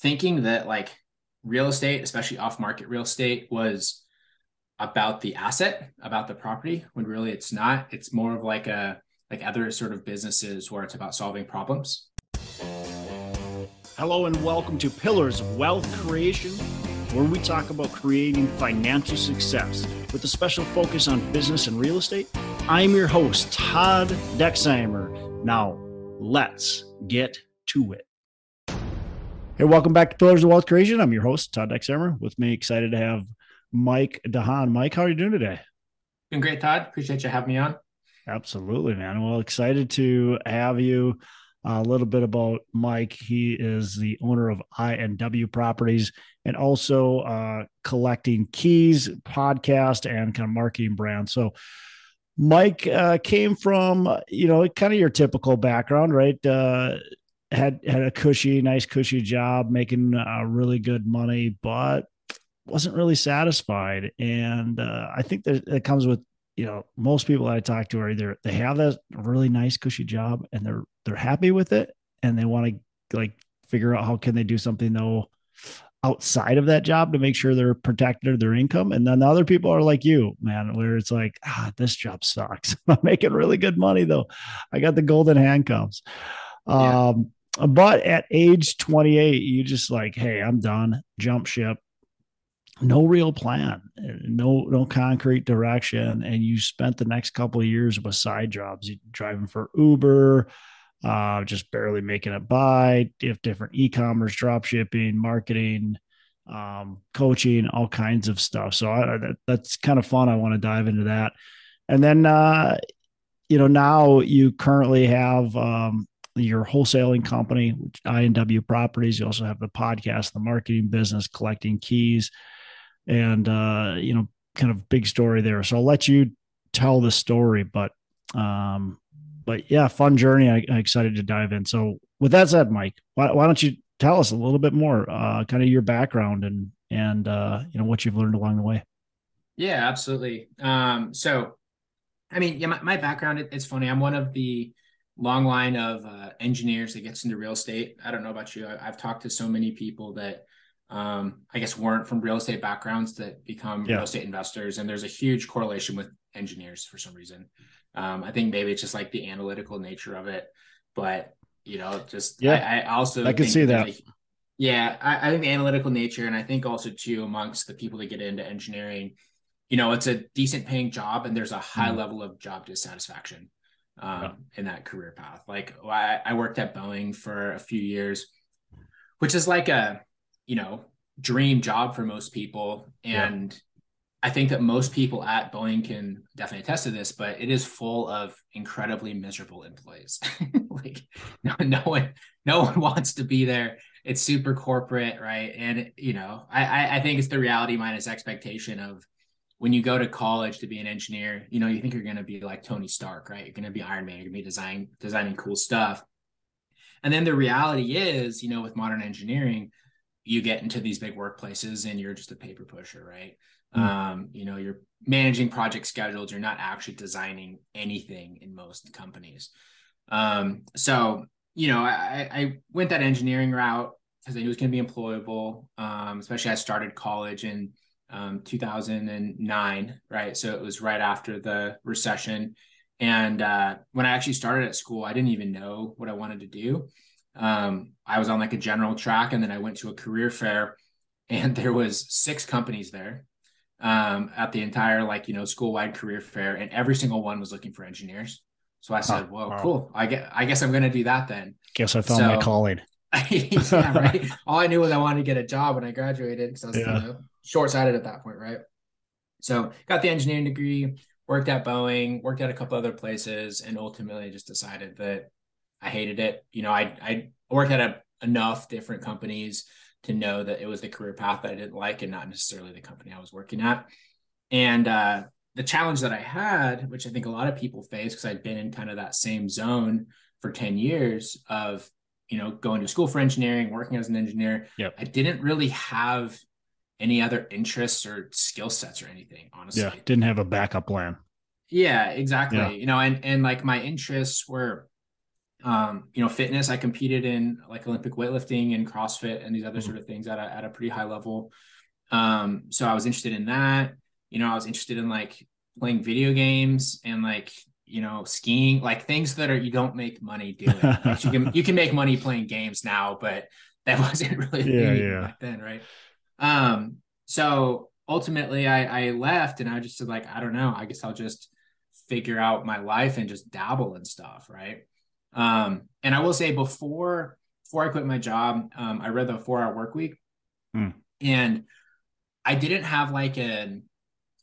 thinking that like real estate, especially off market real estate, was about the asset, about the property, when really it's not. It's more of like a like other sort of businesses where it's about solving problems. Hello and welcome to Pillars of Wealth Creation, where we talk about creating financial success with a special focus on business and real estate. I'm your host, Todd Dexheimer. Now, let's get to it. Hey, welcome back to Pillars of Wealth Creation. I'm your host, Todd Dexheimer. With me, excited to have Mike DeHaan. Mike, how are you doing today? Doing great, Todd. Appreciate you having me on. Absolutely, man. Well, excited to have you. A little bit about Mike. He is the owner of INW Properties and also uh, collecting keys, podcast, and kind of marketing brand. So, Mike uh, came from, you know, kind of your typical background, right? Uh, had had a cushy, nice cushy job, making uh, really good money, but wasn't really satisfied. And uh, I think that it comes with you know most people I talk to are either they have a really nice cushy job and they're they're happy with it and they want to like figure out how can they do something though outside of that job to make sure they're protected of their income. And then the other people are like you, man, where it's like, ah, this job sucks. I'm making really good money though. I got the golden handcuffs. Yeah. Um, but at age 28, you just like, hey, I'm done, jump ship. No real plan, no no concrete direction, and you spent the next couple of years with side jobs, driving for Uber, uh, just barely making it by. If different e-commerce, drop shipping, marketing, um, coaching, all kinds of stuff. So I, that, that's kind of fun. I want to dive into that, and then uh, you know now you currently have um, your wholesaling company, INW Properties. You also have the podcast, the marketing business, collecting keys, and uh, you know, kind of big story there. So I'll let you tell the story, but um, but yeah, fun journey. I, am excited to dive in. So with that said, Mike, why, why don't you tell us a little bit more, uh, kind of your background and and uh, you know what you've learned along the way. Yeah, absolutely. Um, so, I mean, yeah, my, my background, it, it's funny. I'm one of the long line of uh, engineers that gets into real estate. I don't know about you. I, have talked to so many people that um, I guess weren't from real estate backgrounds that become yeah. real estate investors, and there's a huge correlation with engineers for some reason. Um, I think maybe it's just like the analytical nature of it, but you know, just yeah, I, I also I can see that. yeah, I, I think the analytical nature, and I think also too amongst the people that get into engineering, you know, it's a decent paying job, and there's a high mm. level of job dissatisfaction um, yeah. in that career path. Like I, I worked at Boeing for a few years, which is like a, you know, dream job for most people. And yeah. I think that most people at Boeing can definitely attest to this, but it is full of incredibly miserable employees. like no, no one, no one wants to be there. It's super corporate, right? And you know, I, I think it's the reality minus expectation of when you go to college to be an engineer, you know, you think you're going to be like Tony Stark, right? You're going to be Iron Man, you're going to be design designing cool stuff. And then the reality is, you know, with modern engineering, you get into these big workplaces and you're just a paper pusher, right? Mm. Um, you know, you're managing project schedules, you're not actually designing anything in most companies. Um, so, you know, I, I went that engineering route because I knew it was going to be employable. Um, especially I started college and um, 2009, right? So it was right after the recession. And uh, when I actually started at school, I didn't even know what I wanted to do. Um, I was on like a general track, and then I went to a career fair, and there was six companies there um, at the entire like you know school wide career fair, and every single one was looking for engineers. So I said, "Well, wow. cool. I get. I guess I'm going to do that then." Guess I found so, my calling. yeah, right. All I knew was I wanted to get a job when I graduated because I was yeah. you know, short sighted at that point, right? So got the engineering degree, worked at Boeing, worked at a couple other places, and ultimately just decided that I hated it. You know, I I worked at a, enough different companies to know that it was the career path that I didn't like and not necessarily the company I was working at. And uh, the challenge that I had, which I think a lot of people face because I'd been in kind of that same zone for 10 years of, you know, going to school for engineering, working as an engineer. Yep. I didn't really have any other interests or skill sets or anything, honestly. Yeah, didn't have a backup plan. Yeah, exactly. Yeah. You know, and and like my interests were um, you know, fitness. I competed in like Olympic weightlifting and CrossFit and these other mm-hmm. sort of things at a, at a pretty high level. Um, so I was interested in that. You know, I was interested in like playing video games and like you know skiing, like things that are you don't make money doing. like you can you can make money playing games now, but that wasn't really yeah, yeah. back then, right? Um, so ultimately, I I left and I just said like I don't know. I guess I'll just figure out my life and just dabble in stuff, right? Um, and I will say before before I quit my job, um, I read the Four Hour Work Week, hmm. and I didn't have like an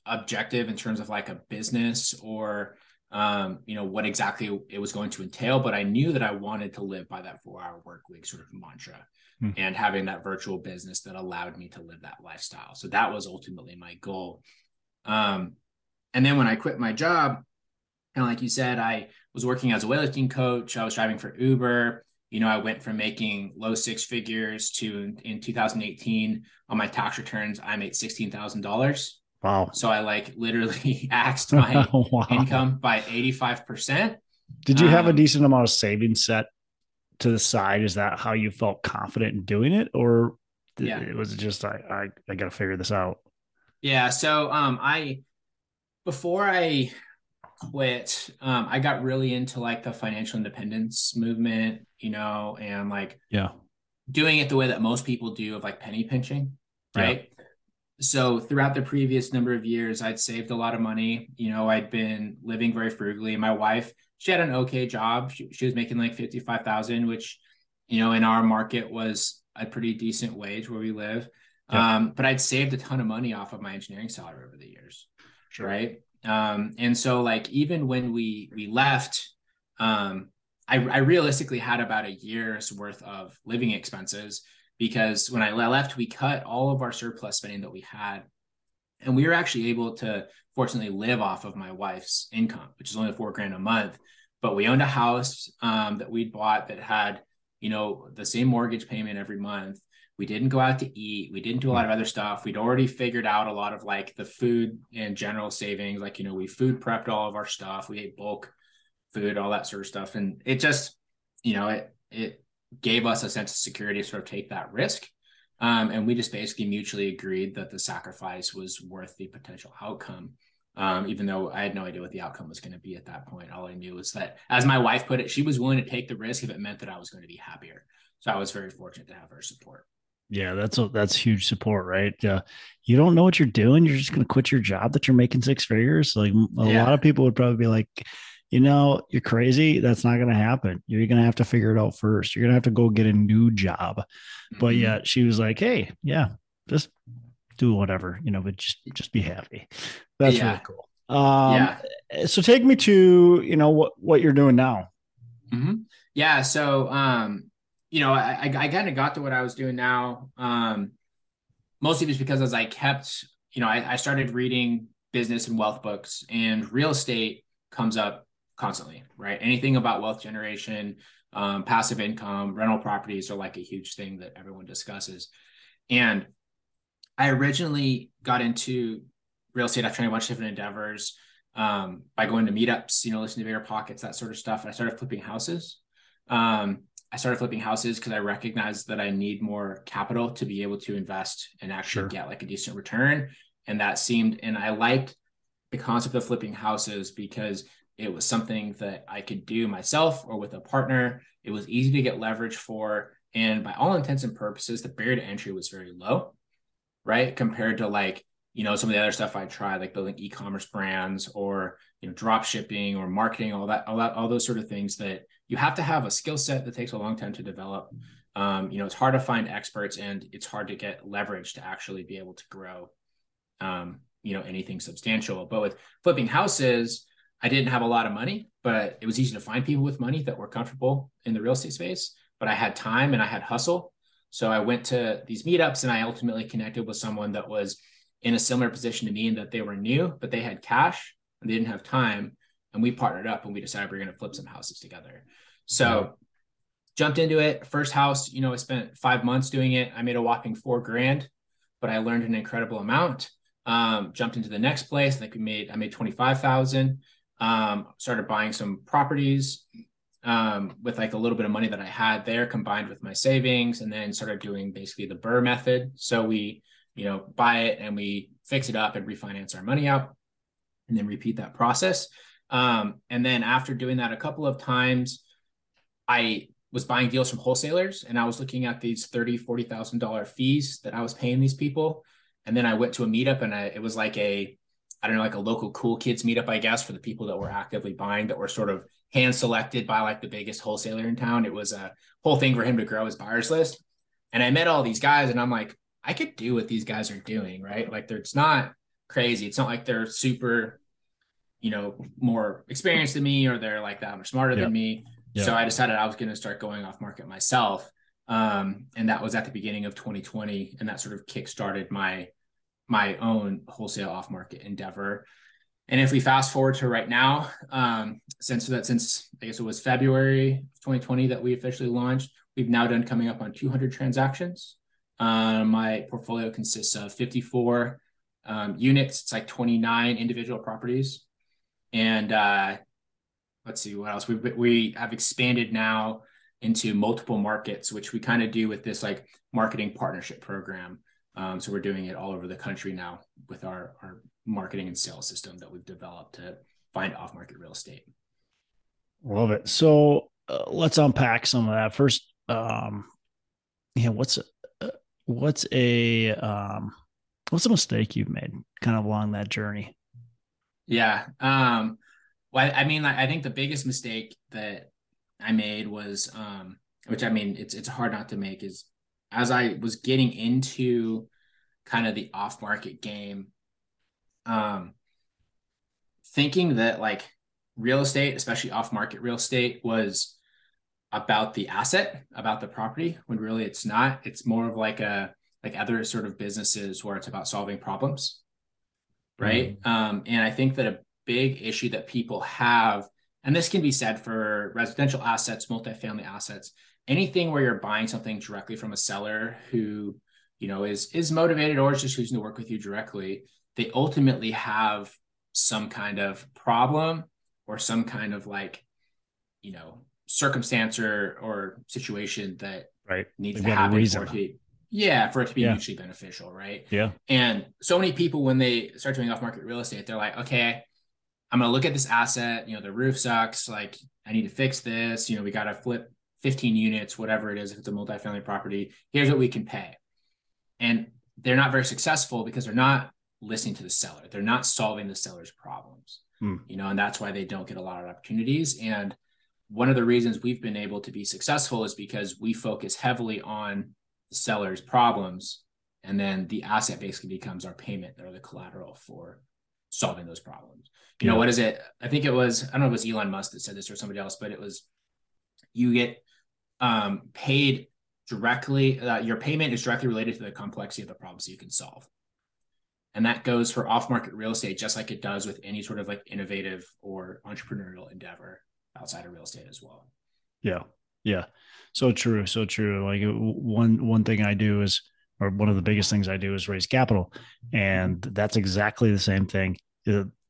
objective in terms of like a business or um, you know what exactly it was going to entail, but I knew that I wanted to live by that Four Hour Work Week sort of mantra. Hmm. And having that virtual business that allowed me to live that lifestyle. So that was ultimately my goal. Um, and then when I quit my job, of like you said, I was working as a weightlifting coach. I was driving for Uber. You know, I went from making low six figures to in 2018 on my tax returns, I made sixteen thousand dollars. Wow! So I like literally axed my wow. income by 85 percent. Did you have um, a decent amount of savings set to the side? Is that how you felt confident in doing it, or yeah. it was just I I, I got to figure this out? Yeah. So um, I before I quit, um, I got really into like the financial independence movement, you know, and like yeah, doing it the way that most people do of like penny pinching, right? Yeah. So throughout the previous number of years, I'd saved a lot of money. You know, I'd been living very frugally. My wife, she had an okay job. She, she was making like fifty five thousand, which, you know, in our market was a pretty decent wage where we live. Yeah. Um, but I'd saved a ton of money off of my engineering salary over the years. Sure. Right. Um, and so like even when we we left, um, I, I realistically had about a year's worth of living expenses because when I left, we cut all of our surplus spending that we had, and we were actually able to fortunately live off of my wife's income, which is only four grand a month. But we owned a house um, that we'd bought that had, you know, the same mortgage payment every month. We didn't go out to eat. We didn't do a lot of other stuff. We'd already figured out a lot of like the food and general savings like you know we food prepped all of our stuff. We ate bulk food all that sort of stuff. And it just you know it it gave us a sense of security to sort of take that risk um, and we just basically mutually agreed that the sacrifice was worth the potential outcome um, even though I had no idea what the outcome was going to be at that point. All I knew was that, as my wife put it, she was willing to take the risk if it meant that I was going to be happier. So I was very fortunate to have her support. Yeah, that's a, that's huge support, right? Uh, you don't know what you're doing. You're just going to quit your job that you're making six figures. Like a yeah. lot of people would probably be like, you know, you're crazy. That's not going to happen. You're going to have to figure it out first. You're going to have to go get a new job. Mm-hmm. But yet she was like, hey, yeah, just do whatever, you know, but just just be happy. That's yeah. really cool. Um, yeah. So take me to you know what what you're doing now. Mm-hmm. Yeah. So um, you know, I, I, I kind of got to what I was doing now. Um, mostly just because as I kept, you know, I, I started reading business and wealth books, and real estate comes up constantly, right? Anything about wealth generation, um, passive income, rental properties are like a huge thing that everyone discusses. And I originally got into real estate after a bunch of different endeavors um, by going to meetups, you know, listening to BiggerPockets, that sort of stuff. And I started flipping houses. Um, I started flipping houses because I recognized that I need more capital to be able to invest and actually sure. get like a decent return. And that seemed, and I liked the concept of flipping houses because it was something that I could do myself or with a partner. It was easy to get leverage for. And by all intents and purposes, the barrier to entry was very low, right? Compared to like, you know, some of the other stuff I tried, like building e-commerce brands or, you know, drop shipping or marketing, all that, all that, all those sort of things that you have to have a skill set that takes a long time to develop. Um, you know, it's hard to find experts and it's hard to get leverage to actually be able to grow, um, you know, anything substantial. But with flipping houses, I didn't have a lot of money, but it was easy to find people with money that were comfortable in the real estate space. But I had time and I had hustle. So I went to these meetups and I ultimately connected with someone that was in a similar position to me in that they were new, but they had cash and they didn't have time and we partnered up and we decided we are going to flip some houses together. So jumped into it. First house, you know, I spent five months doing it. I made a whopping four grand, but I learned an incredible amount. Um, jumped into the next place. I think we made I made twenty five thousand. Um, started buying some properties. um, with like a little bit of money that I had there combined with my savings and then started doing basically the BRRRR method. So we, you know, buy it and we fix it up and refinance our money out and then repeat that process. Um, and then after doing that a couple of times, I was buying deals from wholesalers and I was looking at these thirty, forty thousand dollar fees that I was paying these people. And then I went to a meetup and I, it was like a, I don't know, like a local cool kids meetup, I guess, for the people that were actively buying that were sort of hand selected by like the biggest wholesaler in town. It was a whole thing for him to grow his buyers list. And I met all these guys and I'm like, I could do what these guys are doing, right? Like, it's not crazy. It's not like they're super, you know, more experienced than me or they're like that much smarter yeah. than me. Yeah. So I decided I was going to start going off market myself. Um, and that was at the beginning of 2020. And that sort of kick started my my own wholesale off market endeavor. And if we fast forward to right now, um, since that since I guess it was February 2020 that we officially launched, we've now done coming up on 200 transactions. Uh, my portfolio consists of 54 um, units. It's like 29 individual properties, and uh, let's see what else we we have expanded now into multiple markets, which we kind of do with this like marketing partnership program. Um, so we're doing it all over the country now with our our marketing and sales system that we've developed to find off market real estate. Love it. So uh, let's unpack some of that first. Um, yeah, what's uh, what's a um, what's a mistake you've made kind of along that journey? Yeah. Um, well, I, I mean, I think the biggest mistake that I made was, um, which I mean, it's it's hard not to make, is as I was getting into kind of the off market game, um, thinking that like real estate, especially off market real estate, was about the asset, about the property, when really it's not. It's more of like a like other sort of businesses where it's about solving problems, right? Mm-hmm. Um, and I think that a big issue that people have, and this can be said for residential assets, multifamily assets, anything where you're buying something directly from a seller who you know is is motivated or is just choosing to work with you directly they ultimately have some kind of problem or some kind of like you know circumstance or or situation that right. needs They've to happen for it to be yeah for it to be yeah. mutually beneficial right? Yeah. And so many people when they start doing off market real estate they're like okay i'm gonna look at this asset you know the roof sucks like i need to fix this you know we gotta flip 15 units whatever it is if it's a multifamily property here's what we can pay and they're not very successful because they're not listening to the seller. They're not solving the seller's problems. Hmm. You know, and that's why they don't get a lot of opportunities. And one of the reasons we've been able to be successful is because we focus heavily on the seller's problems. And then the asset basically becomes our payment or the collateral for solving those problems. You yeah. know, what is it? I think it was, I don't know if it was Elon Musk that said this or somebody else, but it was you get um, paid directly, uh, your payment is directly related to the complexity of the problems you can solve. And that goes for off market real estate, just like it does with any sort of like innovative or entrepreneurial endeavor outside of real estate as well. Yeah. Yeah. So true. So true. Like one, one thing I do is, or one of the biggest things I do is raise capital. And that's exactly the same thing.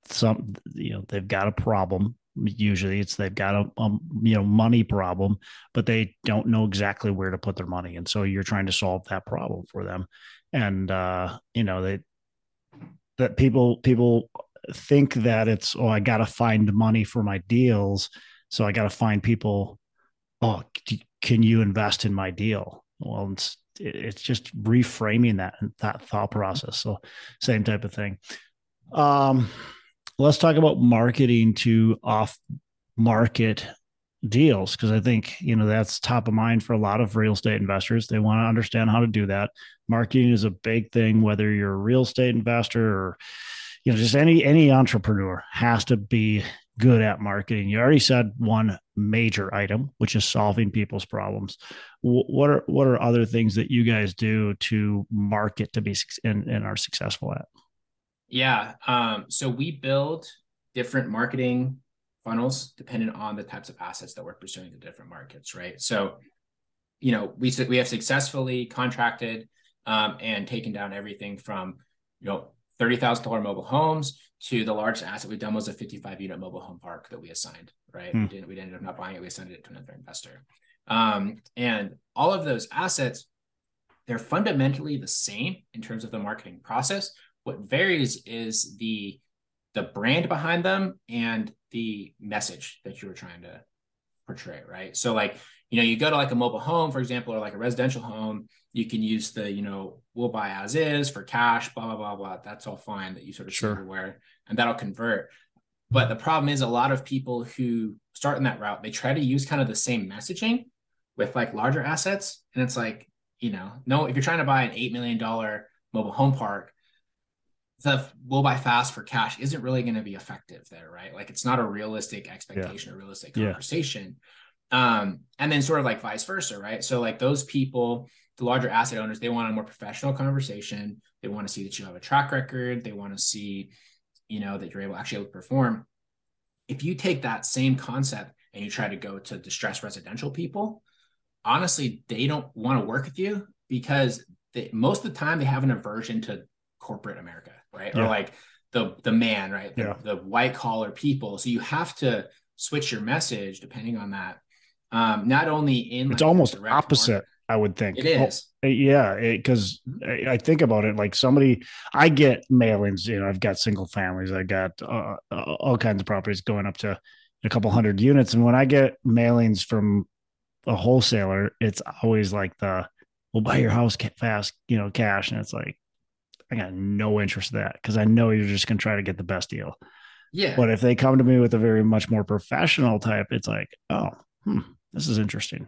Some, you know, they've got a problem. Usually it's they've got a, a you know money problem, but they don't know exactly where to put their money. And so you're trying to solve that problem for them. And uh, you know, they that people people think that it's oh I got to find money for my deals, so I got to find people. Oh, can you invest in my deal? Well, it's it's just reframing that that thought process. So same type of thing. Um, let's talk about marketing to off market deals because I think you know that's top of mind for a lot of real estate investors. They want to understand how to do that. Marketing is a big thing, whether you're a real estate investor or you know just any any entrepreneur has to be good at marketing. You already said one major item, which is solving people's problems. What are what are other things that you guys do to market to be and, and are successful at? Yeah, um, so we build different marketing funnels dependent on the types of assets that we're pursuing in different markets, right? So, you know, we we have successfully contracted um, and taken down everything from you know $30,000 mobile homes to the largest asset we've done was a 55 unit mobile home park that we assigned, right? Hmm. We didn't, we ended up not buying it. We assigned it to another investor. Um, and all of those assets, they're fundamentally the same in terms of the marketing process. What varies is the the brand behind them and the message that you were trying to portray, right? So like, you know, you go to like a mobile home, for example, or like a residential home, you can use the, you know, we'll buy as is for cash, blah, blah, blah, blah. That's all fine that you sort of sure. everywhere and that'll convert. But the problem is a lot of people who start in that route, they try to use kind of the same messaging with like larger assets. And it's like, you know, no, if you're trying to buy an $8 million mobile home park, the we'll buy fast for cash isn't really going to be effective there, right? Like it's not a realistic expectation yeah. or realistic conversation. Yeah. Um, and then sort of like vice versa, right? So like those people, the larger asset owners, they want a more professional conversation. They want to see that you have a track record. They want to see, you know, that you're able actually able to perform. If you take that same concept and you try to go to distressed residential people, honestly, they don't want to work with you because they, most of the time they have an aversion to corporate America, right? Yeah. Or like the the man, right? The, yeah. the white collar people. So you have to switch your message depending on that. Um, not only in it's like almost opposite. Market. I would think it is. Oh, yeah, because I think about it like somebody. I get mailings. You know, I've got single families. I got uh, all kinds of properties going up to a couple hundred units, and when I get mailings from a wholesaler, it's always like the "We'll buy your house fast," you know, cash, and it's like I got no interest in that because I know you're just going to try to get the best deal. Yeah. But if they come to me with a very much more professional type, it's like, oh, hmm, this is interesting.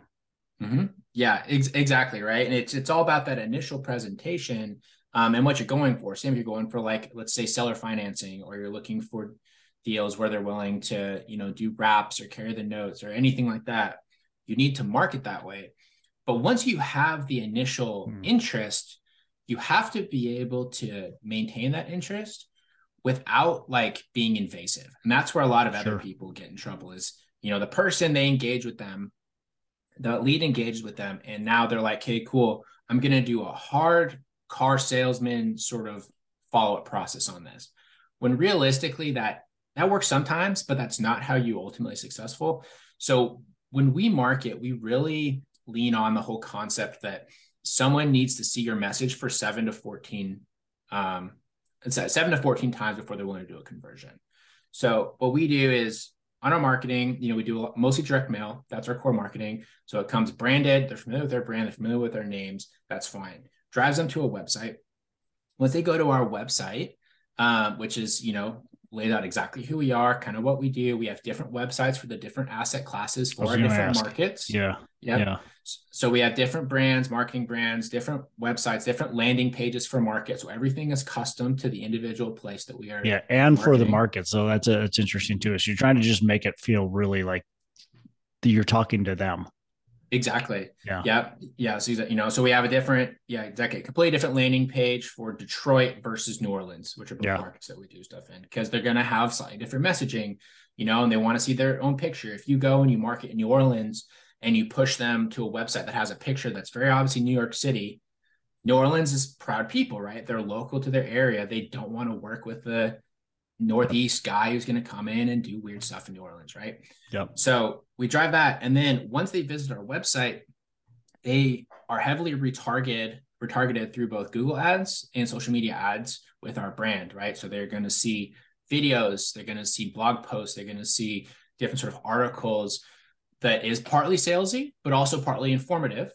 Mm-hmm. Yeah, ex- exactly. Right. And it's, it's all about that initial presentation um, and what you're going for. Same if you're going for like, let's say seller financing, or you're looking for deals where they're willing to, you know, do wraps or carry the notes or anything like that. You need to market that way. But once you have the initial mm. interest, you have to be able to maintain that interest without like being invasive. And that's where a lot of sure. other people get in trouble is, you know, the person they engage with them, the lead engages with them, and now they're like, hey, cool, I'm going to do a hard car salesman sort of follow up process on this. When realistically, that that works sometimes, but that's not how you ultimately successful. So when we market, we really lean on the whole concept that someone needs to see your message for seven to 14 um seven to 14 times before they're willing to do a conversion. So what we do is on our marketing you know we do mostly direct mail. That's our core marketing. So it comes branded. They're familiar with their brand. They're familiar with their names. That's fine. Drives them to a website. Once they go to our website um, which is you know laid out exactly who we are, kind of what we do. We have different websites for the different asset classes for different ask. markets. Yeah. Yep. Yeah. So we have different brands, marketing brands, different websites, different landing pages for markets. So everything is custom to the individual place that we are. Yeah, and marketing. for the market. So that's a, that's interesting too. So you're trying to just make it feel really like you're talking to them. Exactly. Yeah. Yeah. Yeah. So you know, so we have a different, yeah, exactly, completely different landing page for Detroit versus New Orleans, which are both yeah. markets that we do stuff in, because they're gonna have slightly different messaging, you know, and they want to see their own picture. If you go and you market in New Orleans and you push them to a website that has a picture that's very obviously New York City, New Orleans is proud people, right? They're local to their area. They don't want to work with the Northeast guy who's going to come in and do weird stuff in New Orleans, right? Yep. So we drive that. And then once they visit our website, they are heavily retargeted, retargeted through both Google ads and social media ads with our brand, right? So they're going to see videos, they're going to see blog posts, they're going to see different sort of articles that is partly salesy, but also partly informative,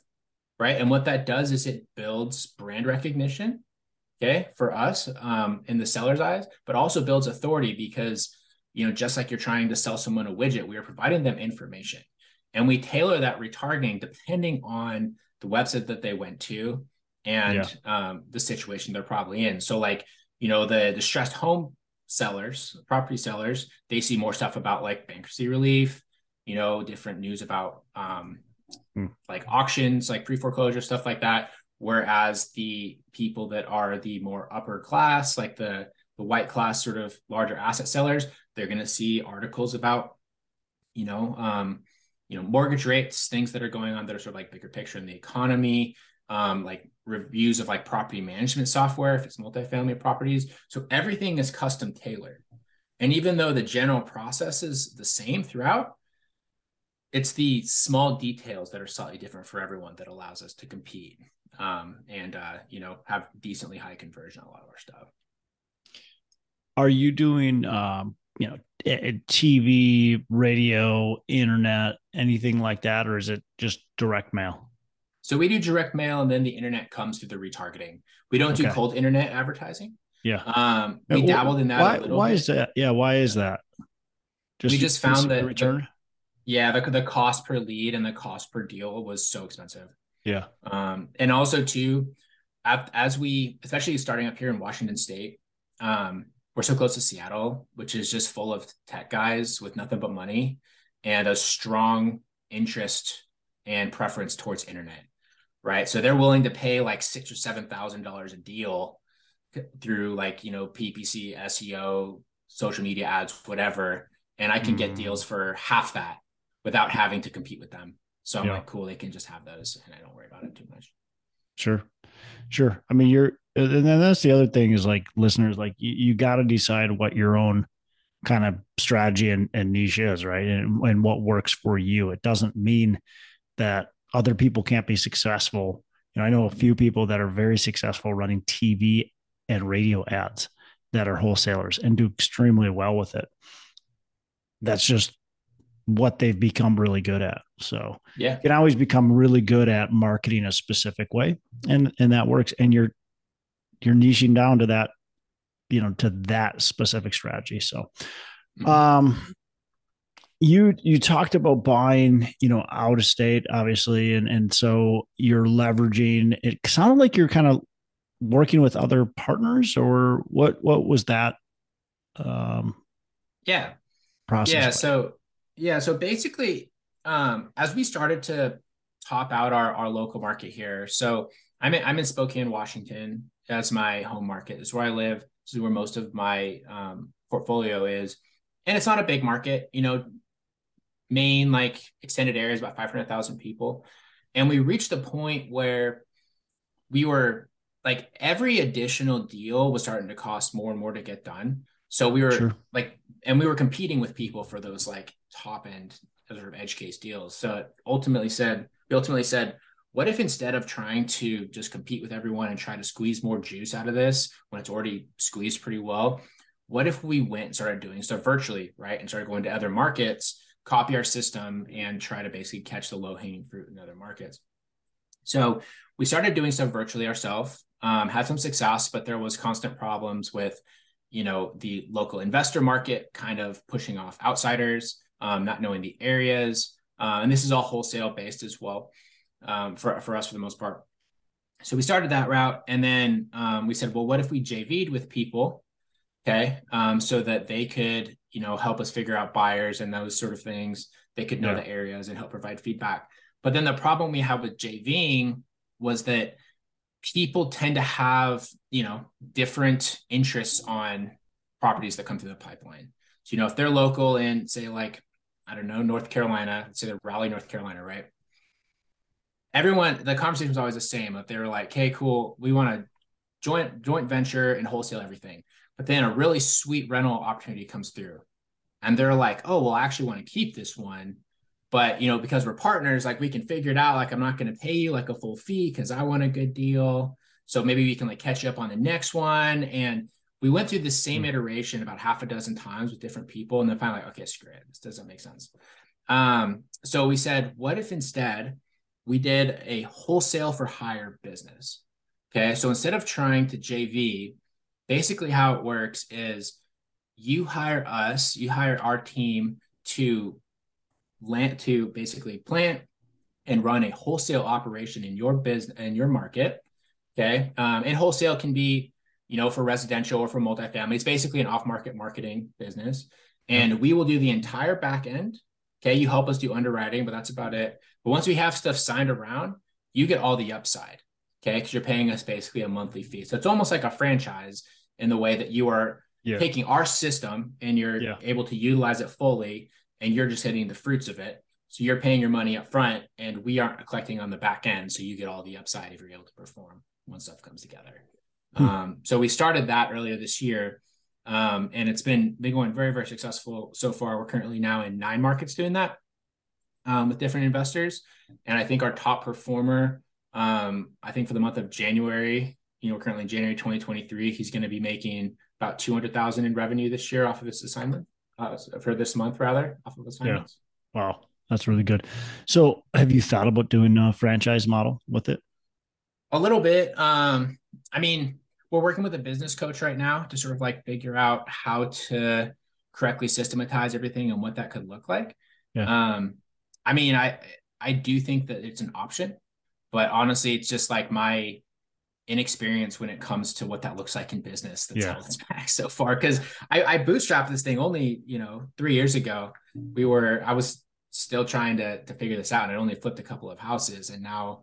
right? And what that does is it builds brand recognition okay for us um, in the seller's eyes but also builds authority because you know just like you're trying to sell someone a widget we are providing them information and we tailor that retargeting depending on the website that they went to and yeah. um, the situation they're probably in so like you know the distressed home sellers property sellers they see more stuff about like bankruptcy relief you know different news about um, hmm. like auctions like pre foreclosure stuff like that whereas the people that are the more upper class like the the white class sort of larger asset sellers they're going to see articles about you know um you know mortgage rates things that are going on that are sort of like bigger picture in the economy um, like reviews of like property management software if it's multifamily properties. So everything is custom tailored. And even though the general process is the same throughout, it's the small details that are slightly different for everyone that allows us to compete um, and uh, you know have decently high conversion on a lot of our stuff. Are you doing um, you know TV, radio, internet, anything like that, or is it just direct mail? So we do direct mail, and then the internet comes through the retargeting. We don't okay. do cold internet advertising. Yeah, um, we dabbled in that. Why, why is that? Yeah, why is that? Just we just found that return. Yeah, the the cost per lead and the cost per deal was so expensive. Yeah, um, and also too, as we, especially starting up here in Washington State, um, we're so close to Seattle, which is just full of tech guys with nothing but money and a strong interest and preference towards internet. Right. So they're willing to pay like six or seven thousand dollars a deal through like, you know, PPC, SEO, social media ads, whatever. And I can mm. get deals for half that without having to compete with them. So I'm yeah. like, cool, they can just have those and I don't worry about it too much. Sure. Sure. I mean, you're, and then that's the other thing is like listeners, like you, you got to decide what your own kind of strategy and, and niche is, right? And, and what works for you. It doesn't mean that other people can't be successful. You know, I know a few people that are very successful running TV and radio ads that are wholesalers and do extremely well with it. That's just what they've become really good at. So yeah, you can always become really good at marketing a specific way, and and that works. And you're you're niching down to that, you know, to that specific strategy. So, mm-hmm. um, you you talked about buying, you know, out of state, obviously, and and so you're leveraging. It sounded like you're kind of working with other partners, or what? What was that? Um, yeah. Process. Yeah. Like? So yeah. So basically, um, as we started to top out our, our local market here, so I'm in, I'm in Spokane, Washington. That's my home market. It's where I live. This is where most of my um, portfolio is. And it's not a big market, you know, main like extended areas, about 500,000 people. And we reached the point where we were like every additional deal was starting to cost more and more to get done. So we were sure. like, and we were competing with people for those like top end sort of edge case deals. So ultimately said, we ultimately said, what if instead of trying to just compete with everyone and try to squeeze more juice out of this when it's already squeezed pretty well, what if we went and started doing stuff virtually, right? And started going to other markets, copy our system, and try to basically catch the low hanging fruit in other markets. So we started doing stuff virtually ourselves, um, had some success, but there was constant problems with, you know, the local investor market kind of pushing off outsiders, um, not knowing the areas. Uh, and this is all wholesale based as well um, for, for us for the most part. So we started that route. And then um, we said, well, what if we JV'd with people? Okay. Um, so that they could, you know, help us figure out buyers and those sort of things. They could know yeah. the areas and help provide feedback. But then the problem we have with JVing was that people tend to have, you know, different interests on properties that come through the pipeline. So, you know, if they're local in, say, like, I don't know, North Carolina, say they're Raleigh, North Carolina, right? everyone the conversation was always the same if they were like hey cool we want to joint joint venture and wholesale everything. But then a really sweet rental opportunity comes through. And they're like oh well i actually want to keep this one but you know because we're partners like we can figure it out like i'm not going to pay you like a full fee because i want a good deal. So maybe we can like catch up on the next one. And we went through the same mm-hmm. iteration about half a dozen times with different people and then finally like okay screw it this doesn't make sense um, so we said what if instead we did a wholesale for hire business. Okay. So instead of trying to JV, basically how it works is you hire us, you hire our team to land to basically plant and run a wholesale operation in your business in your market. Okay. Um, and wholesale can be, you know, for residential or for multifamily. It's basically an off-market marketing business. And we will do the entire back end. Okay. You help us do underwriting, but that's about it. But once we have stuff signed around, you get all the upside. Okay. Cause you're paying us basically a monthly fee. So it's almost like a franchise in the way that you are yeah. taking our system and you're yeah. able to utilize it fully and you're just getting the fruits of it. So you're paying your money up front and we aren't collecting on the back end. So you get all the upside if you're able to perform when stuff comes together. Hmm. Um, so we started that earlier this year. Um, and it's been been going very, very successful so far. We're currently now in nine markets doing that um, with different investors. And I think our top performer, um, I think for the month of January, you know, currently January 2023, he's going to be making about 200,000 in revenue this year off of this assignment, uh, for this month rather, off of assignments. Yeah. Wow. That's really good. So, have you thought about doing a franchise model with it? A little bit. Um, I mean, we're working with a business coach right now to sort of like figure out how to correctly systematize everything and what that could look like. Yeah. Um, I mean, I I do think that it's an option, but honestly, it's just like my inexperience when it comes to what that looks like in business that's yeah. held us back so far. Because I, I bootstrapped this thing only, you know, three years ago. We were I was still trying to to figure this out. And I only flipped a couple of houses, and now,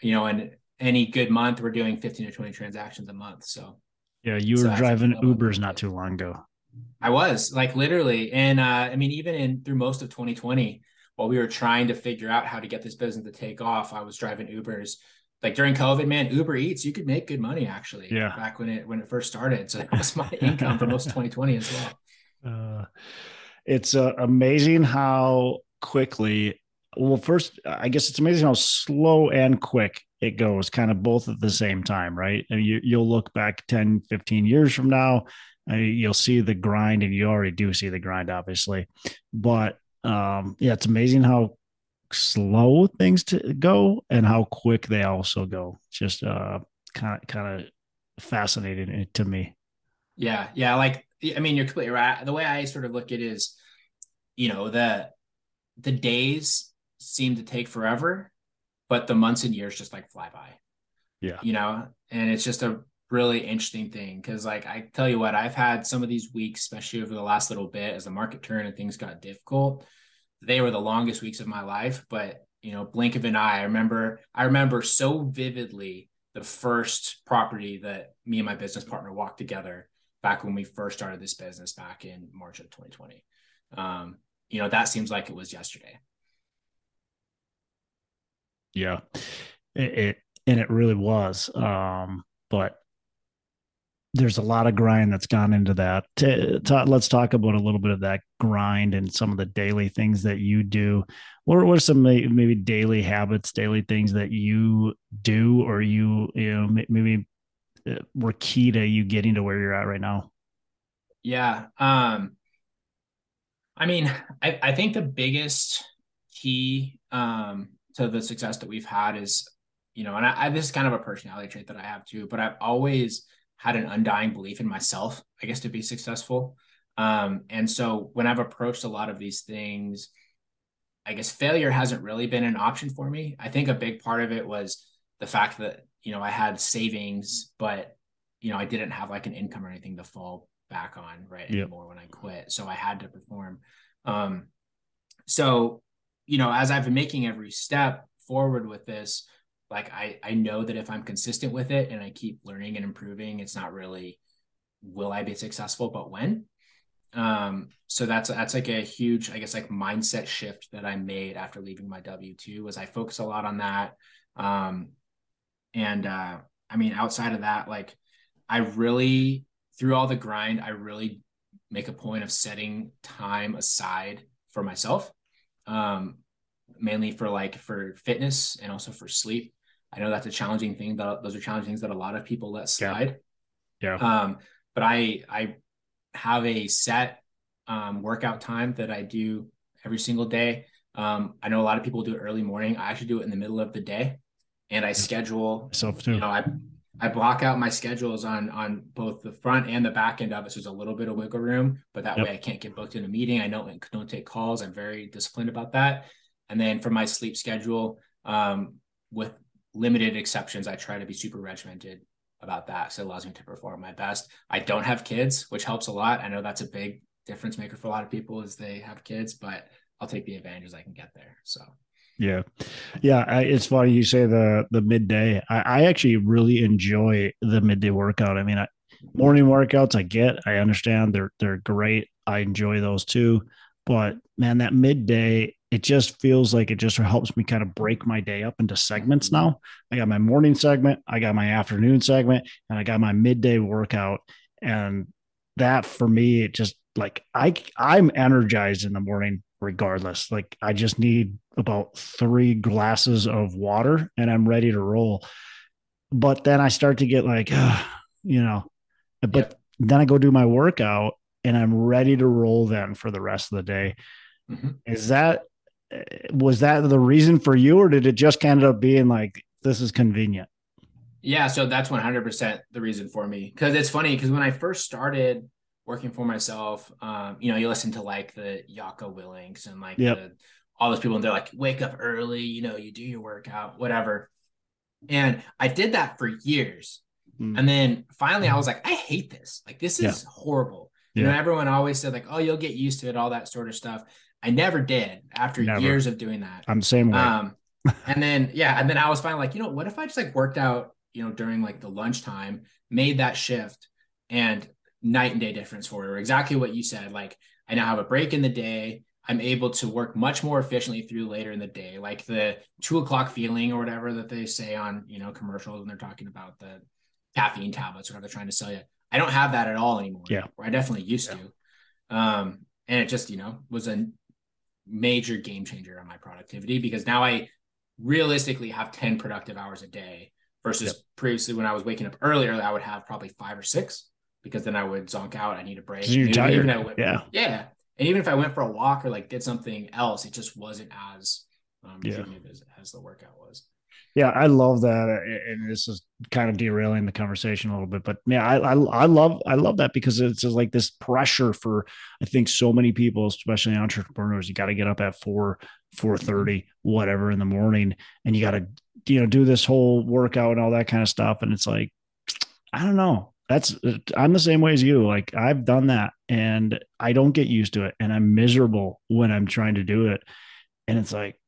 you know, in any good month, we're doing fifteen to twenty transactions a month. So yeah, you so were driving Ubers not too long ago. I was like literally, and uh, I mean, even in through most of 2020, while we were trying to figure out how to get this business to take off, I was driving Ubers. Like during COVID, man, Uber Eats, you could make good money actually. Yeah. Back when it when it first started, so that was my income for most of 2020 as well. Uh, it's uh, amazing how quickly well first i guess it's amazing how slow and quick it goes kind of both at the same time right? And you, you'll look back 10 15 years from now you'll see the grind and you already do see the grind obviously. But um yeah it's amazing how slow things to go and how quick they also go. Just uh kind of kind of fascinating to me. Yeah yeah like i mean you're completely right. The way i sort of look at it is you know the the days seem to take forever, but the months and years just like fly by. Yeah. You know, and it's just a really interesting thing because like I tell you what, I've had some of these weeks, especially over the last little bit as the market turned and things got difficult. They were the longest weeks of my life, but you know, blink of an eye. I remember I remember so vividly the first property that me and my business partner walked together back when we first started this business back in March of 2020. Um, you know, that seems like it was yesterday. Yeah. It, it and it really was. Um, but there's a lot of grind that's gone into that. T- t- let's talk about a little bit of that grind and some of the daily things that you do. What, what are some maybe daily habits, daily things that you do, or you you know maybe uh, were key to you getting to where you're at right now? Yeah. Um, I mean, I, I think the biggest key um, to the success that we've had is, you know, and I, I, this is kind of a personality trait that I have too, but I've always had an undying belief in myself, I guess, to be successful. Um, and so when I've approached a lot of these things, I guess failure hasn't really been an option for me. I think a big part of it was the fact that, you know, I had savings, but, you know, I didn't have like an income or anything to fall back on right yep. anymore when I quit. So I had to perform. Um, so, you know, as I've been making every step forward with this, like I I know that if I'm consistent with it and I keep learning and improving, it's not really will I be successful, but when. Um, so that's that's like a huge, I guess, like mindset shift that I made after leaving my W two was I focus a lot on that. Um, and uh, I mean, outside of that, like I really through all the grind, I really make a point of setting time aside for myself, um, mainly for like for fitness and also for sleep. I know that's a challenging thing. That those are challenging things that a lot of people let slide. Yeah. yeah. Um, but I I have a set um, workout time that I do every single day. Um, I know a lot of people do it early morning. I actually do it in the middle of the day, and I schedule. Myself too. You know, I I block out my schedules on on both the front and the back end of it. So there's a little bit of wiggle room, but that yep. way I can't get booked in a meeting. I don't don't take calls. I'm very disciplined about that. And then for my sleep schedule, um, with limited exceptions, I try to be super regimented about that. So it allows me to perform my best. I don't have kids, which helps a lot. I know that's a big difference maker for a lot of people is they have kids, but I'll take the advantages I can get there. So yeah, yeah. I, it's funny you say the the midday. I, I actually really enjoy the midday workout. I mean, I, morning workouts I get. I understand they're they're great. I enjoy those too. But man, that midday it just feels like it just helps me kind of break my day up into segments now. I got my morning segment, I got my afternoon segment, and I got my midday workout. And that for me, it just like I I'm energized in the morning regardless. Like I just need about three glasses of water and I'm ready to roll. But then I start to get like, uh, you know, but yep. then I go do my workout and I'm ready to roll then for the rest of the day. Mm-hmm. Is that was that the reason for you, or did it just kind of being like this is convenient? Yeah, so that's 100% the reason for me. Because it's funny, because when I first started working for myself, um, you know, you listen to like the Jocko Willinks and like yep. the, all those people, and they're like, wake up early, you know, you do your workout, whatever. And I did that for years. Mm. And then finally I was like, I hate this. Like, this is yeah. horrible. You yeah. know, everyone always said, like, oh, you'll get used to it, all that sort of stuff. I never did after never. years of doing that. I'm the same way. Um, and then yeah, and then I was finally like, you know, what if I just like worked out, you know, during like the lunchtime, made that shift, and night and day difference for or exactly what you said. Like I now have a break in the day. I'm able to work much more efficiently through later in the day, like the two o'clock feeling or whatever that they say on you know commercials when they're talking about the caffeine tablets or whatever they're trying to sell you. I don't have that at all anymore. Yeah, I definitely used yeah. to. Um, and it just you know was a major game changer on my productivity because now I realistically have 10 productive hours a day versus yep. previously when I was waking up earlier, I would have probably five or six because then I would zonk out. I need a break. You're tired. Even went, yeah. Yeah. And even if I went for a walk or like did something else, it just wasn't as um, yeah. as, as the workout was. Yeah, I love that, and this is kind of derailing the conversation a little bit, but yeah, I, I, I love I love that because it's just like this pressure for I think so many people, especially entrepreneurs. You got to get up at four four thirty, whatever in the morning, and you got to you know do this whole workout and all that kind of stuff, and it's like I don't know. That's I'm the same way as you. Like I've done that, and I don't get used to it, and I'm miserable when I'm trying to do it, and it's like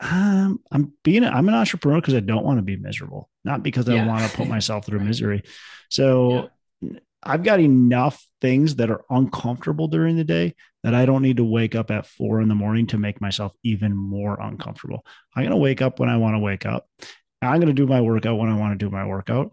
um, I'm being I'm an entrepreneur because I don't want to be miserable, not because I yeah. want to put myself through right. misery. So yeah. I've got enough things that are uncomfortable during the day that I don't need to wake up at four in the morning to make myself even more uncomfortable. I'm gonna wake up when I want to wake up. I'm gonna do my workout when I want to do my workout.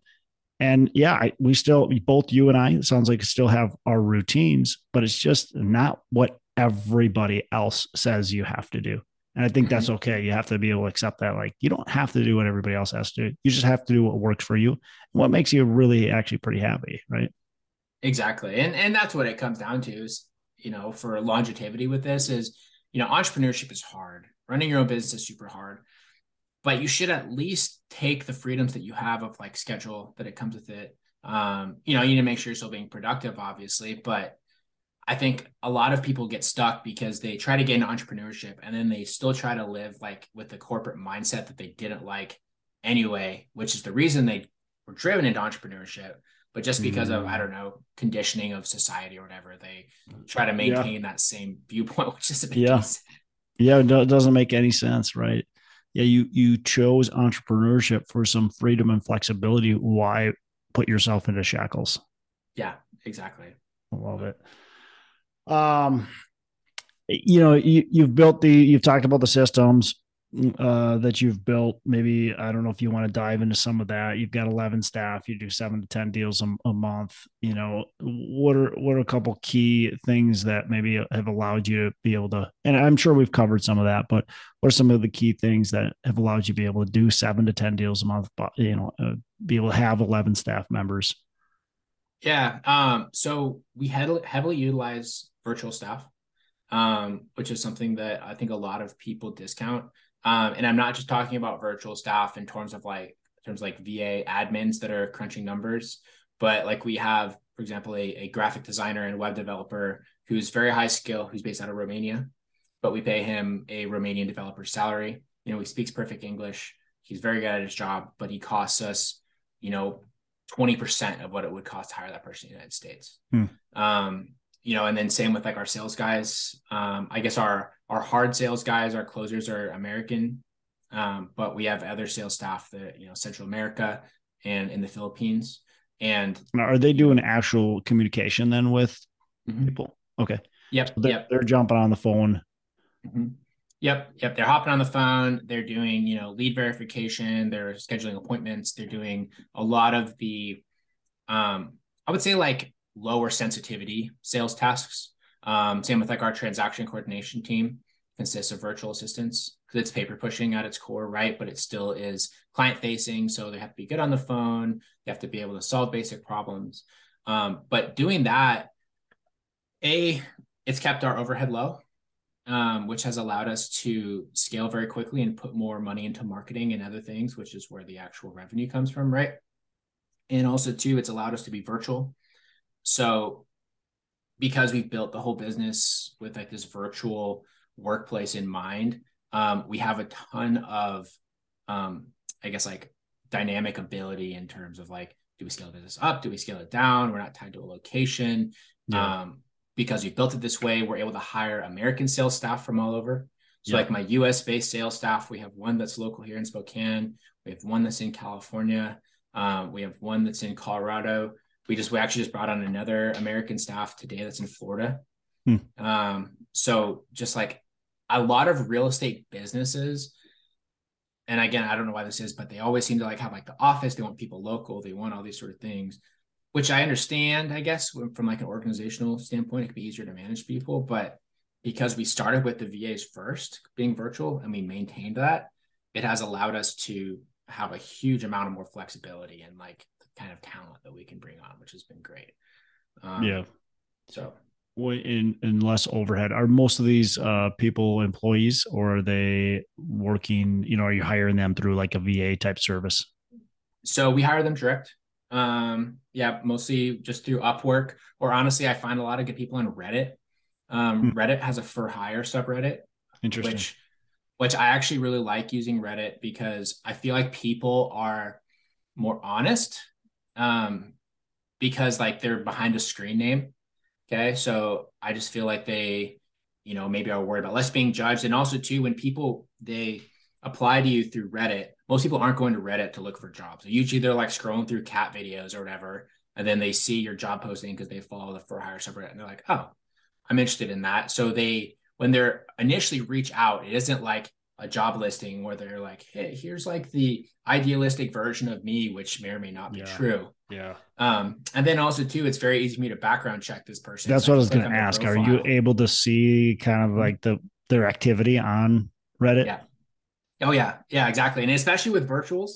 And yeah, I, we still both you and I it sounds like still have our routines, but it's just not what everybody else says you have to do. And I think that's mm-hmm. okay. You have to be able to accept that. Like, you don't have to do what everybody else has to do. You just have to do what works for you and what makes you really actually pretty happy. Right. Exactly. And and that's what it comes down to is, you know, for longevity with this is, you know, entrepreneurship is hard. Running your own business is super hard. But you should at least take the freedoms that you have of like schedule that it comes with it. Um, you know, you need to make sure you're still being productive, obviously, but I think a lot of people get stuck because they try to get into entrepreneurship and then they still try to live like with the corporate mindset that they didn't like anyway, which is the reason they were driven into entrepreneurship. But just because mm. of, I mm. don't know, conditioning of society or whatever, they try to maintain yeah. that same viewpoint, which is a yeah. Yeah, it doesn't make any sense, right? Yeah, you you chose entrepreneurship for some freedom and flexibility. Why put yourself into shackles? Yeah, exactly. I love it um you know you, you've built the you've talked about the systems uh, that you've built. Maybe I don't know if you want to dive into some of that. You've got 11 staff. You do seven to 10 deals a, a, month. You know, what are what are a couple key things that maybe have allowed you to be able to? And I'm sure we've covered some of that, but what are some of the key things that have allowed you to be able to do seven to 10 deals a month? But you know, uh, be able to have 11 staff members. Yeah. Um. So we heavily heavily utilize virtual staff, um, which is something that I think a lot of people discount. Um, and I'm not just talking about virtual staff in terms of like in terms of like VA admins that are crunching numbers, but like we have, for example, a, a graphic designer and web developer who's very high skill, who's based out of Romania, but we pay him a Romanian developer salary. You know, he speaks perfect English. He's very good at his job, but he costs us, you know, 20% of what it would cost to hire that person in the United States. Hmm. Um, you know, and then same with like our sales guys. Um, I guess our our hard sales guys, our closers are American, um, but we have other sales staff that you know Central America and in the Philippines. And are they doing actual communication then with mm-hmm. people? Okay. Yep. So they're, yep. They're jumping on the phone. Mm-hmm. Yep, yep. They're hopping on the phone. They're doing, you know, lead verification. They're scheduling appointments. They're doing a lot of the, um, I would say like lower sensitivity sales tasks. Um, same with like our transaction coordination team consists of virtual assistants because it's paper pushing at its core, right? But it still is client facing, so they have to be good on the phone. They have to be able to solve basic problems. Um, but doing that, a it's kept our overhead low um, which has allowed us to scale very quickly and put more money into marketing and other things, which is where the actual revenue comes from, right? And also, too, it's allowed us to be virtual. So, because we've built the whole business with like this virtual workplace in mind, um, we have a ton of, um, I guess, like dynamic ability in terms of like, do we scale the business up? Do we scale it down? We're not tied to a location. Yeah. Um, because we built it this way, we're able to hire American sales staff from all over. So, yeah. like my US based sales staff, we have one that's local here in Spokane. We have one that's in California. Um, we have one that's in Colorado. We just we actually just brought on another American staff today that's in Florida. Hmm. Um, so just like a lot of real estate businesses, and again, I don't know why this is, but they always seem to like have like the office. They want people local. They want all these sort of things which I understand, I guess, from like an organizational standpoint, it could be easier to manage people. But because we started with the VAs first being virtual and we maintained that, it has allowed us to have a huge amount of more flexibility and like kind of talent that we can bring on, which has been great. Um, yeah. So in in less overhead are most of these uh people employees or are they working you know are you hiring them through like a va type service so we hire them direct um, yeah, mostly just through Upwork, or honestly, I find a lot of good people on Reddit. Um, hmm. Reddit has a for hire subreddit, interesting. Which, which I actually really like using Reddit because I feel like people are more honest. Um, because like they're behind a screen name. Okay, so I just feel like they, you know, maybe are worried about less being judged, and also too when people they apply to you through Reddit, most people aren't going to Reddit to look for jobs. Usually they're like scrolling through cat videos or whatever, and then they see your job posting because they follow the for hire subreddit and they're like, oh, I'm interested in that. So they when they're initially reach out, it isn't like a job listing where they're like, hey, here's like the idealistic version of me, which may or may not be yeah. true. Yeah. Um, and then also too, it's very easy for me to background check this person. That's what I was going to ask. Are you able to see kind of like the their activity on Reddit? Yeah. Oh yeah, yeah, exactly. And especially with virtuals,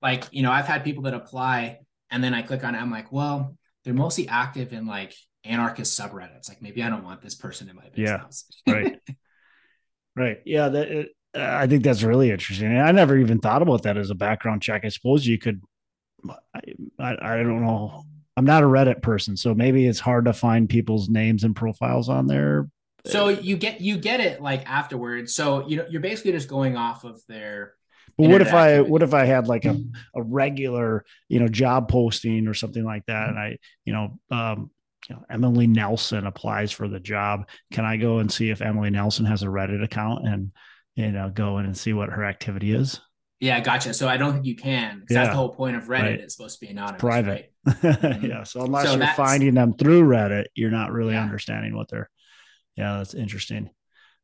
like you know, I've had people that apply and then I click on it. I'm like, well, they're mostly active in like anarchist subreddits. Like maybe I don't want this person in my business. Yeah, right, right. Yeah, that. It, I think that's really interesting. I never even thought about that as a background check. I suppose you could. I, I, don't know. I'm not a Reddit person, so maybe it's hard to find people's names and profiles on there so you get you get it like afterwards. So you know you're basically just going off of their. But what if I what if I had like a, a regular you know job posting or something like that, and I you know um, you know Emily Nelson applies for the job. Can I go and see if Emily Nelson has a Reddit account and you know go in and see what her activity is? Yeah, gotcha. So I don't think you can. Yeah. That's the whole point of Reddit. Right. It's supposed to be anonymous. Private. Right? yeah. So unless so you're finding them through Reddit, you're not really yeah. understanding what they're yeah, that's interesting.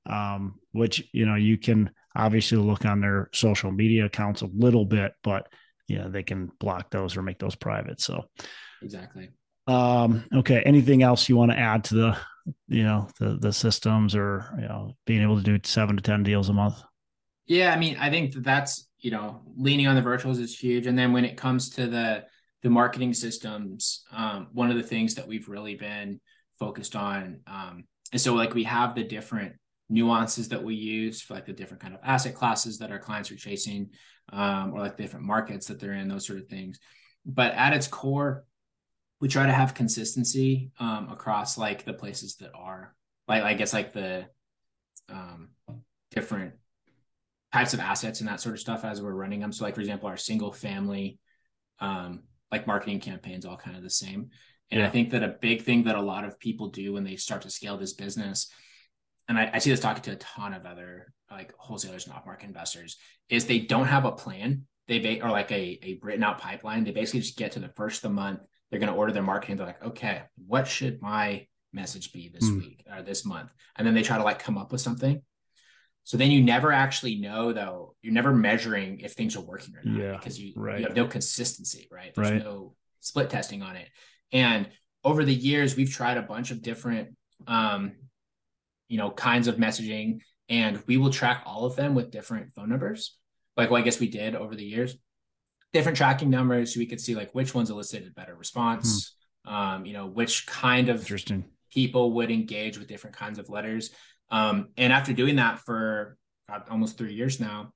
Um, which you know you can obviously look on their social media accounts a little bit, but yeah, they can block those or make those private. So exactly. Um, okay. Anything else you want to add to the you know the the systems or you know being able to do seven to ten deals a month? Yeah, I mean, I think that that's you know leaning on the virtuals is huge, and then when it comes to the the marketing systems, um, one of the things that we've really been focused on um, and so like we have the different nuances that we use for like the different kind of asset classes that our clients are chasing um, or like different markets that they're in those sort of things but at its core we try to have consistency um, across like the places that are like i guess like the um, different types of assets and that sort of stuff as we're running them so like for example our single family um, like marketing campaigns all kind of the same and yeah. I think that a big thing that a lot of people do when they start to scale this business, and I, I see this talking to a ton of other like wholesalers and off-market investors, is they don't have a plan. They ba- or like a, a written out pipeline. They basically just get to the first of the month. They're going to order their marketing. They're like, okay, what should my message be this mm. week or this month? And then they try to like come up with something. So then you never actually know though, you're never measuring if things are working or not Yeah, because you, right. you have no consistency, right? There's Right. no split testing on it. And over the years, we've tried a bunch of different um, you know, kinds of messaging, and we will track all of them with different phone numbers. Like well, I guess we did over the years. Different tracking numbers, so we could see like which ones elicited better response. Um, you know, which kind of Interesting. people would engage with different kinds of letters. Um, and after doing that for God, almost three years now,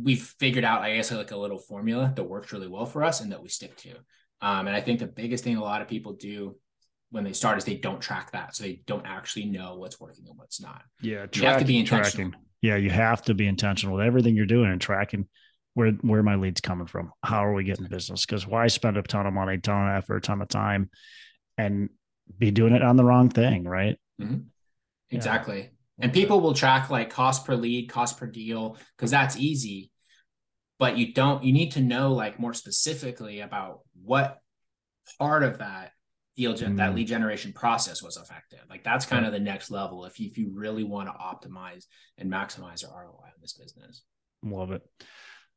we've figured out, I guess, like a little formula that works really well for us and that we stick to. Um, and I think the biggest thing a lot of people do when they start is they don't track that, so they don't actually know what's working and what's not. Yeah, You have to be intentional. tracking. Yeah, you have to be intentional with everything you're doing and tracking where where my leads coming from. How are we getting business? Because why spend a ton of money, ton of effort, ton of time, and be doing it on the wrong thing, right? Yeah. Exactly. And people will track like cost per lead, cost per deal, because that's easy. But you don't, you need to know like more specifically about what part of that deal, gen- that Mm. lead generation process was effective. Like that's kind of the next level if you, if you really want to optimize and maximize your ROI on this business. Love it.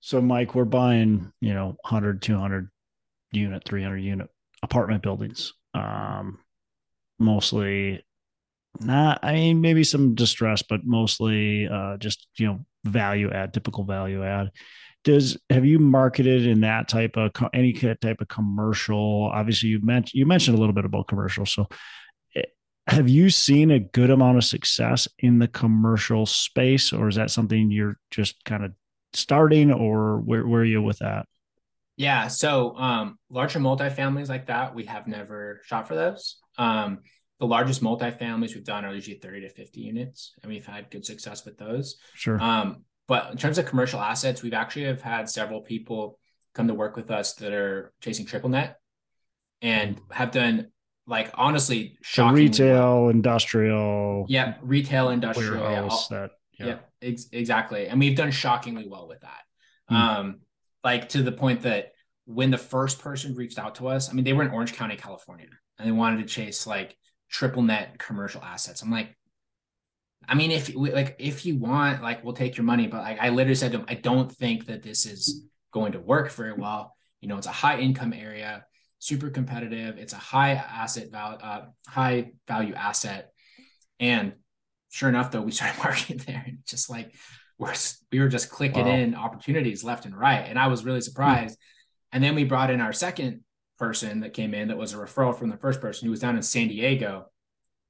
So, Mike, we're buying, you know, 100, 200 unit, 300 unit apartment buildings. Um, mostly not, I mean, maybe some distress, but mostly uh, just, you know, value add, typical value add. Does have you marketed in that type of any type of commercial? Obviously, you mentioned you mentioned a little bit about commercial. So, eh, have you seen a good amount of success in the commercial space, or is that something you're just kind of starting, or where where are you with that? Yeah. So um, larger multifamilies like that, we have never shot for those. Um, the largest multifamilies we've done are usually 30 to 50 units, and we've had good success with those. Sure. Um, but in terms of commercial assets, we've actually have had several people come to work with us that are chasing triple net and have done like honestly so shocking retail, industrial, Yeah, retail, industrial, yeah, all- that yeah. yeah, ex- exactly. And we've done shockingly well with that. Hmm. Um, like to the point that when the first person reached out to us, I mean, they were in Orange County, California, and they wanted to chase like triple net commercial assets. I'm like, I mean, if like if you want, like, we'll take your money, but like I literally said to him, I don't think that this is going to work very well. You know, it's a high income area, super competitive. It's a high asset value, uh, high value asset, and sure enough, though, we started marketing there, and just like we're we were just clicking Wow. in opportunities left and right, and I was really surprised. And then we brought in our second person that came in that was a referral from the first person who was down in San Diego,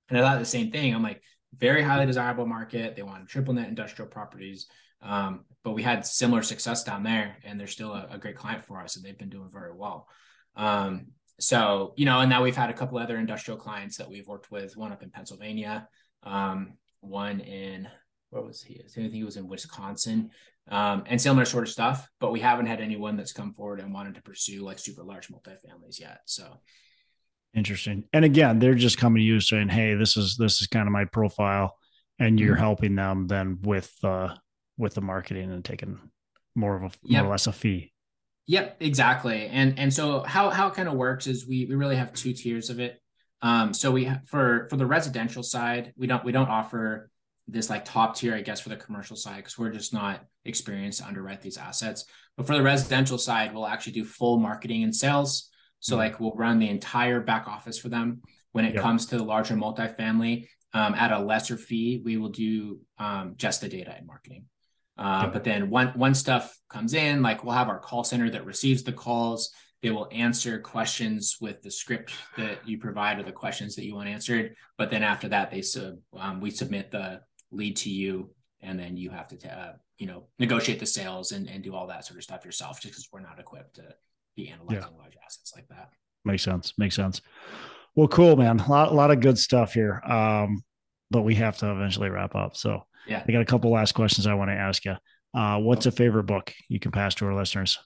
and I thought the same thing. I'm like, very highly desirable market. They wanted triple net industrial properties. Um, but we had similar success down there, and they're still a, a great client for us, and they've been doing very well. Um, so you know, and now we've had a couple other industrial clients that we've worked with. One up in Pennsylvania, um, one in where was he? I think he was in Wisconsin, um, and similar sort of stuff. But we haven't had anyone that's come forward and wanted to pursue like super large multifamilies yet. So Interesting. And again, they're just coming to you saying, "Hey, this is this is kind of my profile," and you're Mhm. helping them then with uh with the marketing and taking more of a Yep. more or less a fee. Yep, exactly. And and so how how it kind of works is we we really have two tiers of it. Um, so we for for the residential side, we don't we don't offer this like top tier, I guess, for the commercial side because we're just not experienced to underwrite these assets. But for the residential side, we'll actually do full marketing and sales. So Mhm. like we'll run the entire back office for them. When it Yep. comes to the larger multifamily, um, at a lesser fee, we will do um, just the data and marketing. Uh, Yep. But then when one stuff comes in, like we'll have our call center that receives the calls. They will answer questions with the script that you provide or the questions that you want answered. But then after that, they sub um, we submit the lead to you, and then you have to uh, you know negotiate the sales and, and do all that sort of stuff yourself, just because we're not equipped to be analyzing large assets like that. Makes sense. Makes sense. Well, cool, man. A lot, a lot of good stuff here. Um, but we have to eventually wrap up. So Yeah. I got a couple last questions I want to ask you. Uh, what's a favorite book you can pass to our listeners?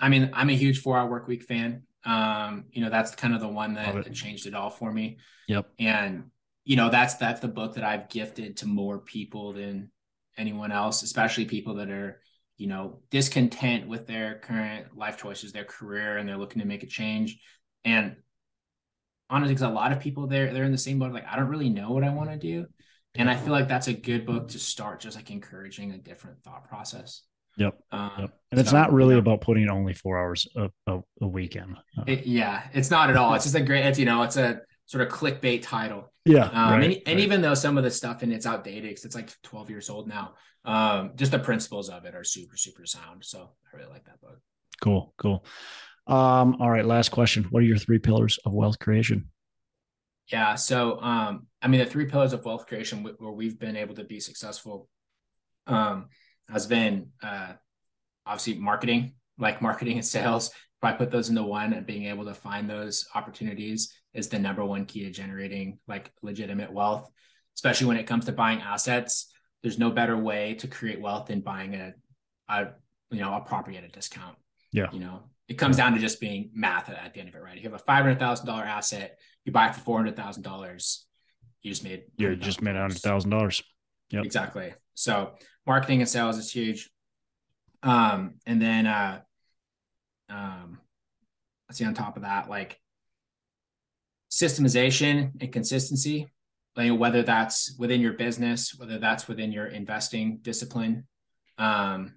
I mean, I'm a huge four hour work week fan. Um, you know, that's kind of the one that, that changed it all for me. Yep. And, you know, that's that's the book that I've gifted to more people than anyone else, especially people that are, you know, discontent with their current life choices, their career, and they're looking to make a change. And honestly, because a lot of people they're they're in the same boat, like, I don't really know what I want to do. And I feel like that's a good book to start, just like encouraging a different thought process. Yep. Um, yep. And it's not really you know, about putting only four hours a, a, a weekend. Uh, it, yeah, it's not at all. It's just a great, it's, you know, it's a sort of clickbait title. Yeah. Um, right, and, and right. even though some of the stuff in it's outdated, because it's like 12 years old now, um, just the principles of it are super, super sound. So I really like that book. Cool. Cool. Um, all right. Last question. What are your three pillars of wealth creation? Yeah. So, um, I mean, the three pillars of wealth creation where we've been able to be successful, um, has been, uh, obviously marketing, like marketing and sales. If I put those into one and being able to find those opportunities is the number one key to generating like legitimate wealth, especially when it comes to buying assets. There's no better way to create wealth than buying a, a you know, a property at a discount. Yeah. You know, it comes down to just being math at the end of it, right? If you have a five hundred thousand dollar asset, you buy it for four hundred thousand dollars, you just made you just made a hundred thousand dollars. Yeah, exactly. So marketing and sales is huge. Um, and then uh, um, let's see on top of that, like systemization and consistency, like whether that's within your business, whether that's within your investing discipline. Um,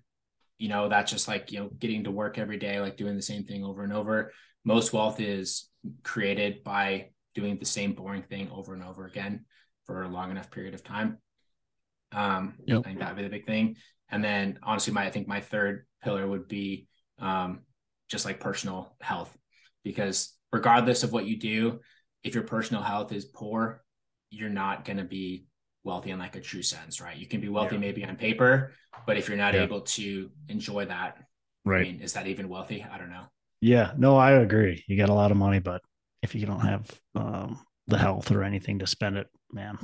you know, that's just like, you know, getting to work every day, like doing the same thing over and over. Most wealth is created by doing the same boring thing over and over again for a long enough period of time. Um, yep. I think that'd be the big thing. And then honestly, my I think my third pillar would be um, just like personal health, because regardless of what you do, if your personal health is poor, you're not going to be wealthy in like a true sense, right? You can be wealthy yeah. maybe on paper, but if you're not yeah. able to enjoy that, right? I mean, is that even wealthy? I don't know. Yeah, no, I agree. You got a lot of money, but if you don't have um, the health or anything to spend it, man,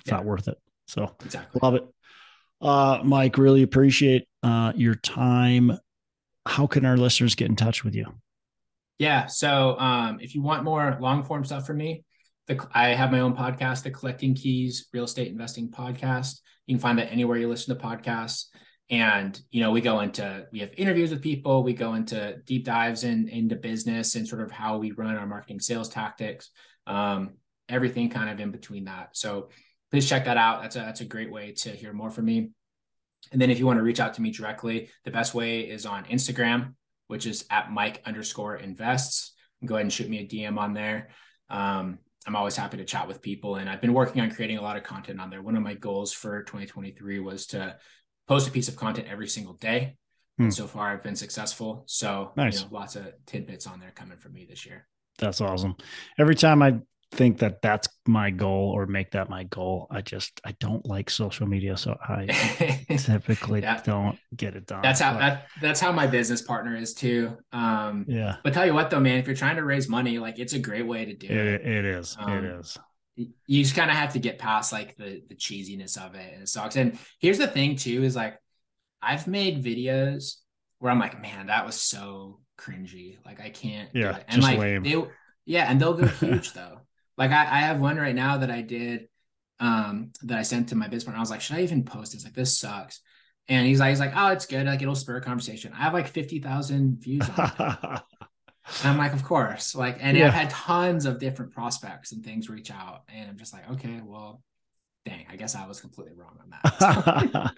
it's yeah. not worth it. So exactly. love it. Uh, Mike, really appreciate uh, your time. How can our listeners get in touch with you? Yeah. So um, if you want more long form stuff from me, the, I have my own podcast, the Collecting Keys Real Estate Investing Podcast. You can find that anywhere you listen to podcasts. And you know, we go into we have interviews with people. We go into deep dives in into business and sort of how we run our marketing sales tactics. Um, everything kind of in between that. So please check that out. That's a that's a great way to hear more from me. And then if you want to reach out to me directly, the best way is on Instagram, which is at Mike underscore invests. Go ahead and shoot me a DM on there. Um, I'm always happy to chat with people, and I've been working on creating a lot of content on there. One of my goals for 2023 was to post a piece of content every single day. Hmm. And so far, I've been successful. So, nice. you know, lots of tidbits on there coming from me this year. That's awesome. Every time I think that that's my goal or make that my goal. I just I don't like social media, so I typically yeah. don't get it done. That's how that, that's how my business partner is too. Um, yeah. But tell you what though, man, if you're trying to raise money, like it's a great way to do it. It, it is. Um, it is. You just kind of have to get past like the the cheesiness of it and it sucks. And here's the thing too is like I've made videos where I'm like, man, that was so cringy. Like I can't. Yeah. And like lame. they, yeah, and they'll go huge though. Like I, I have one right now that I did um that I sent to my business partner. I was like, should I even post this? Like this sucks. And he's like, he's like, oh, it's good. Like it'll spur a conversation. I have like 50,000 views on it. and I'm like, of course. Like, and yeah. I've had tons of different prospects and things reach out. And I'm just like, okay, well, dang, I guess I was completely wrong on that.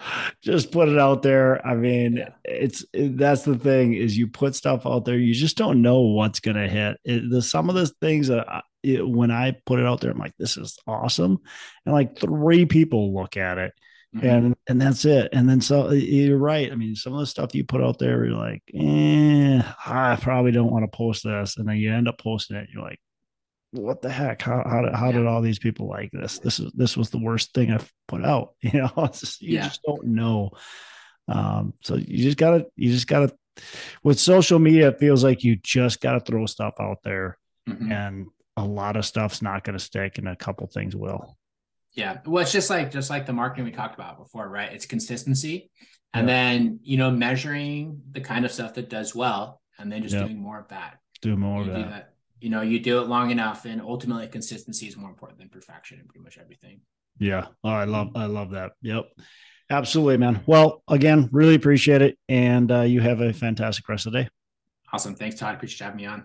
just put it out there. I mean, yeah. it's it, that's the thing is you put stuff out there, you just don't know what's gonna hit. It, the some of the things that I, it, when I put it out there, I'm like, this is awesome, and like three people look at it, mm-hmm. and and that's it. And then so you're right. I mean, some of the stuff you put out there, you're like, eh, I probably don't want to post this, and then you end up posting it. You're like, what the heck? How how did, how did all these people like this? This is this was the worst thing I've put out. You know, just, you yeah. just don't know. Um, so you just gotta you just gotta with social media, it feels like you just gotta throw stuff out there, mm-hmm. and a lot of stuff's not gonna stick, and a couple things will. Yeah, well, it's just like just like the marketing we talked about before, right? It's consistency, and yeah. then you know measuring the kind of stuff that does well, and then just doing more of that. Do more of that. that you know you do it long enough and ultimately consistency is more important than perfection in pretty much everything yeah oh, i love i love that yep absolutely man well again really appreciate it and uh, you have a fantastic rest of the day awesome thanks todd appreciate you having me on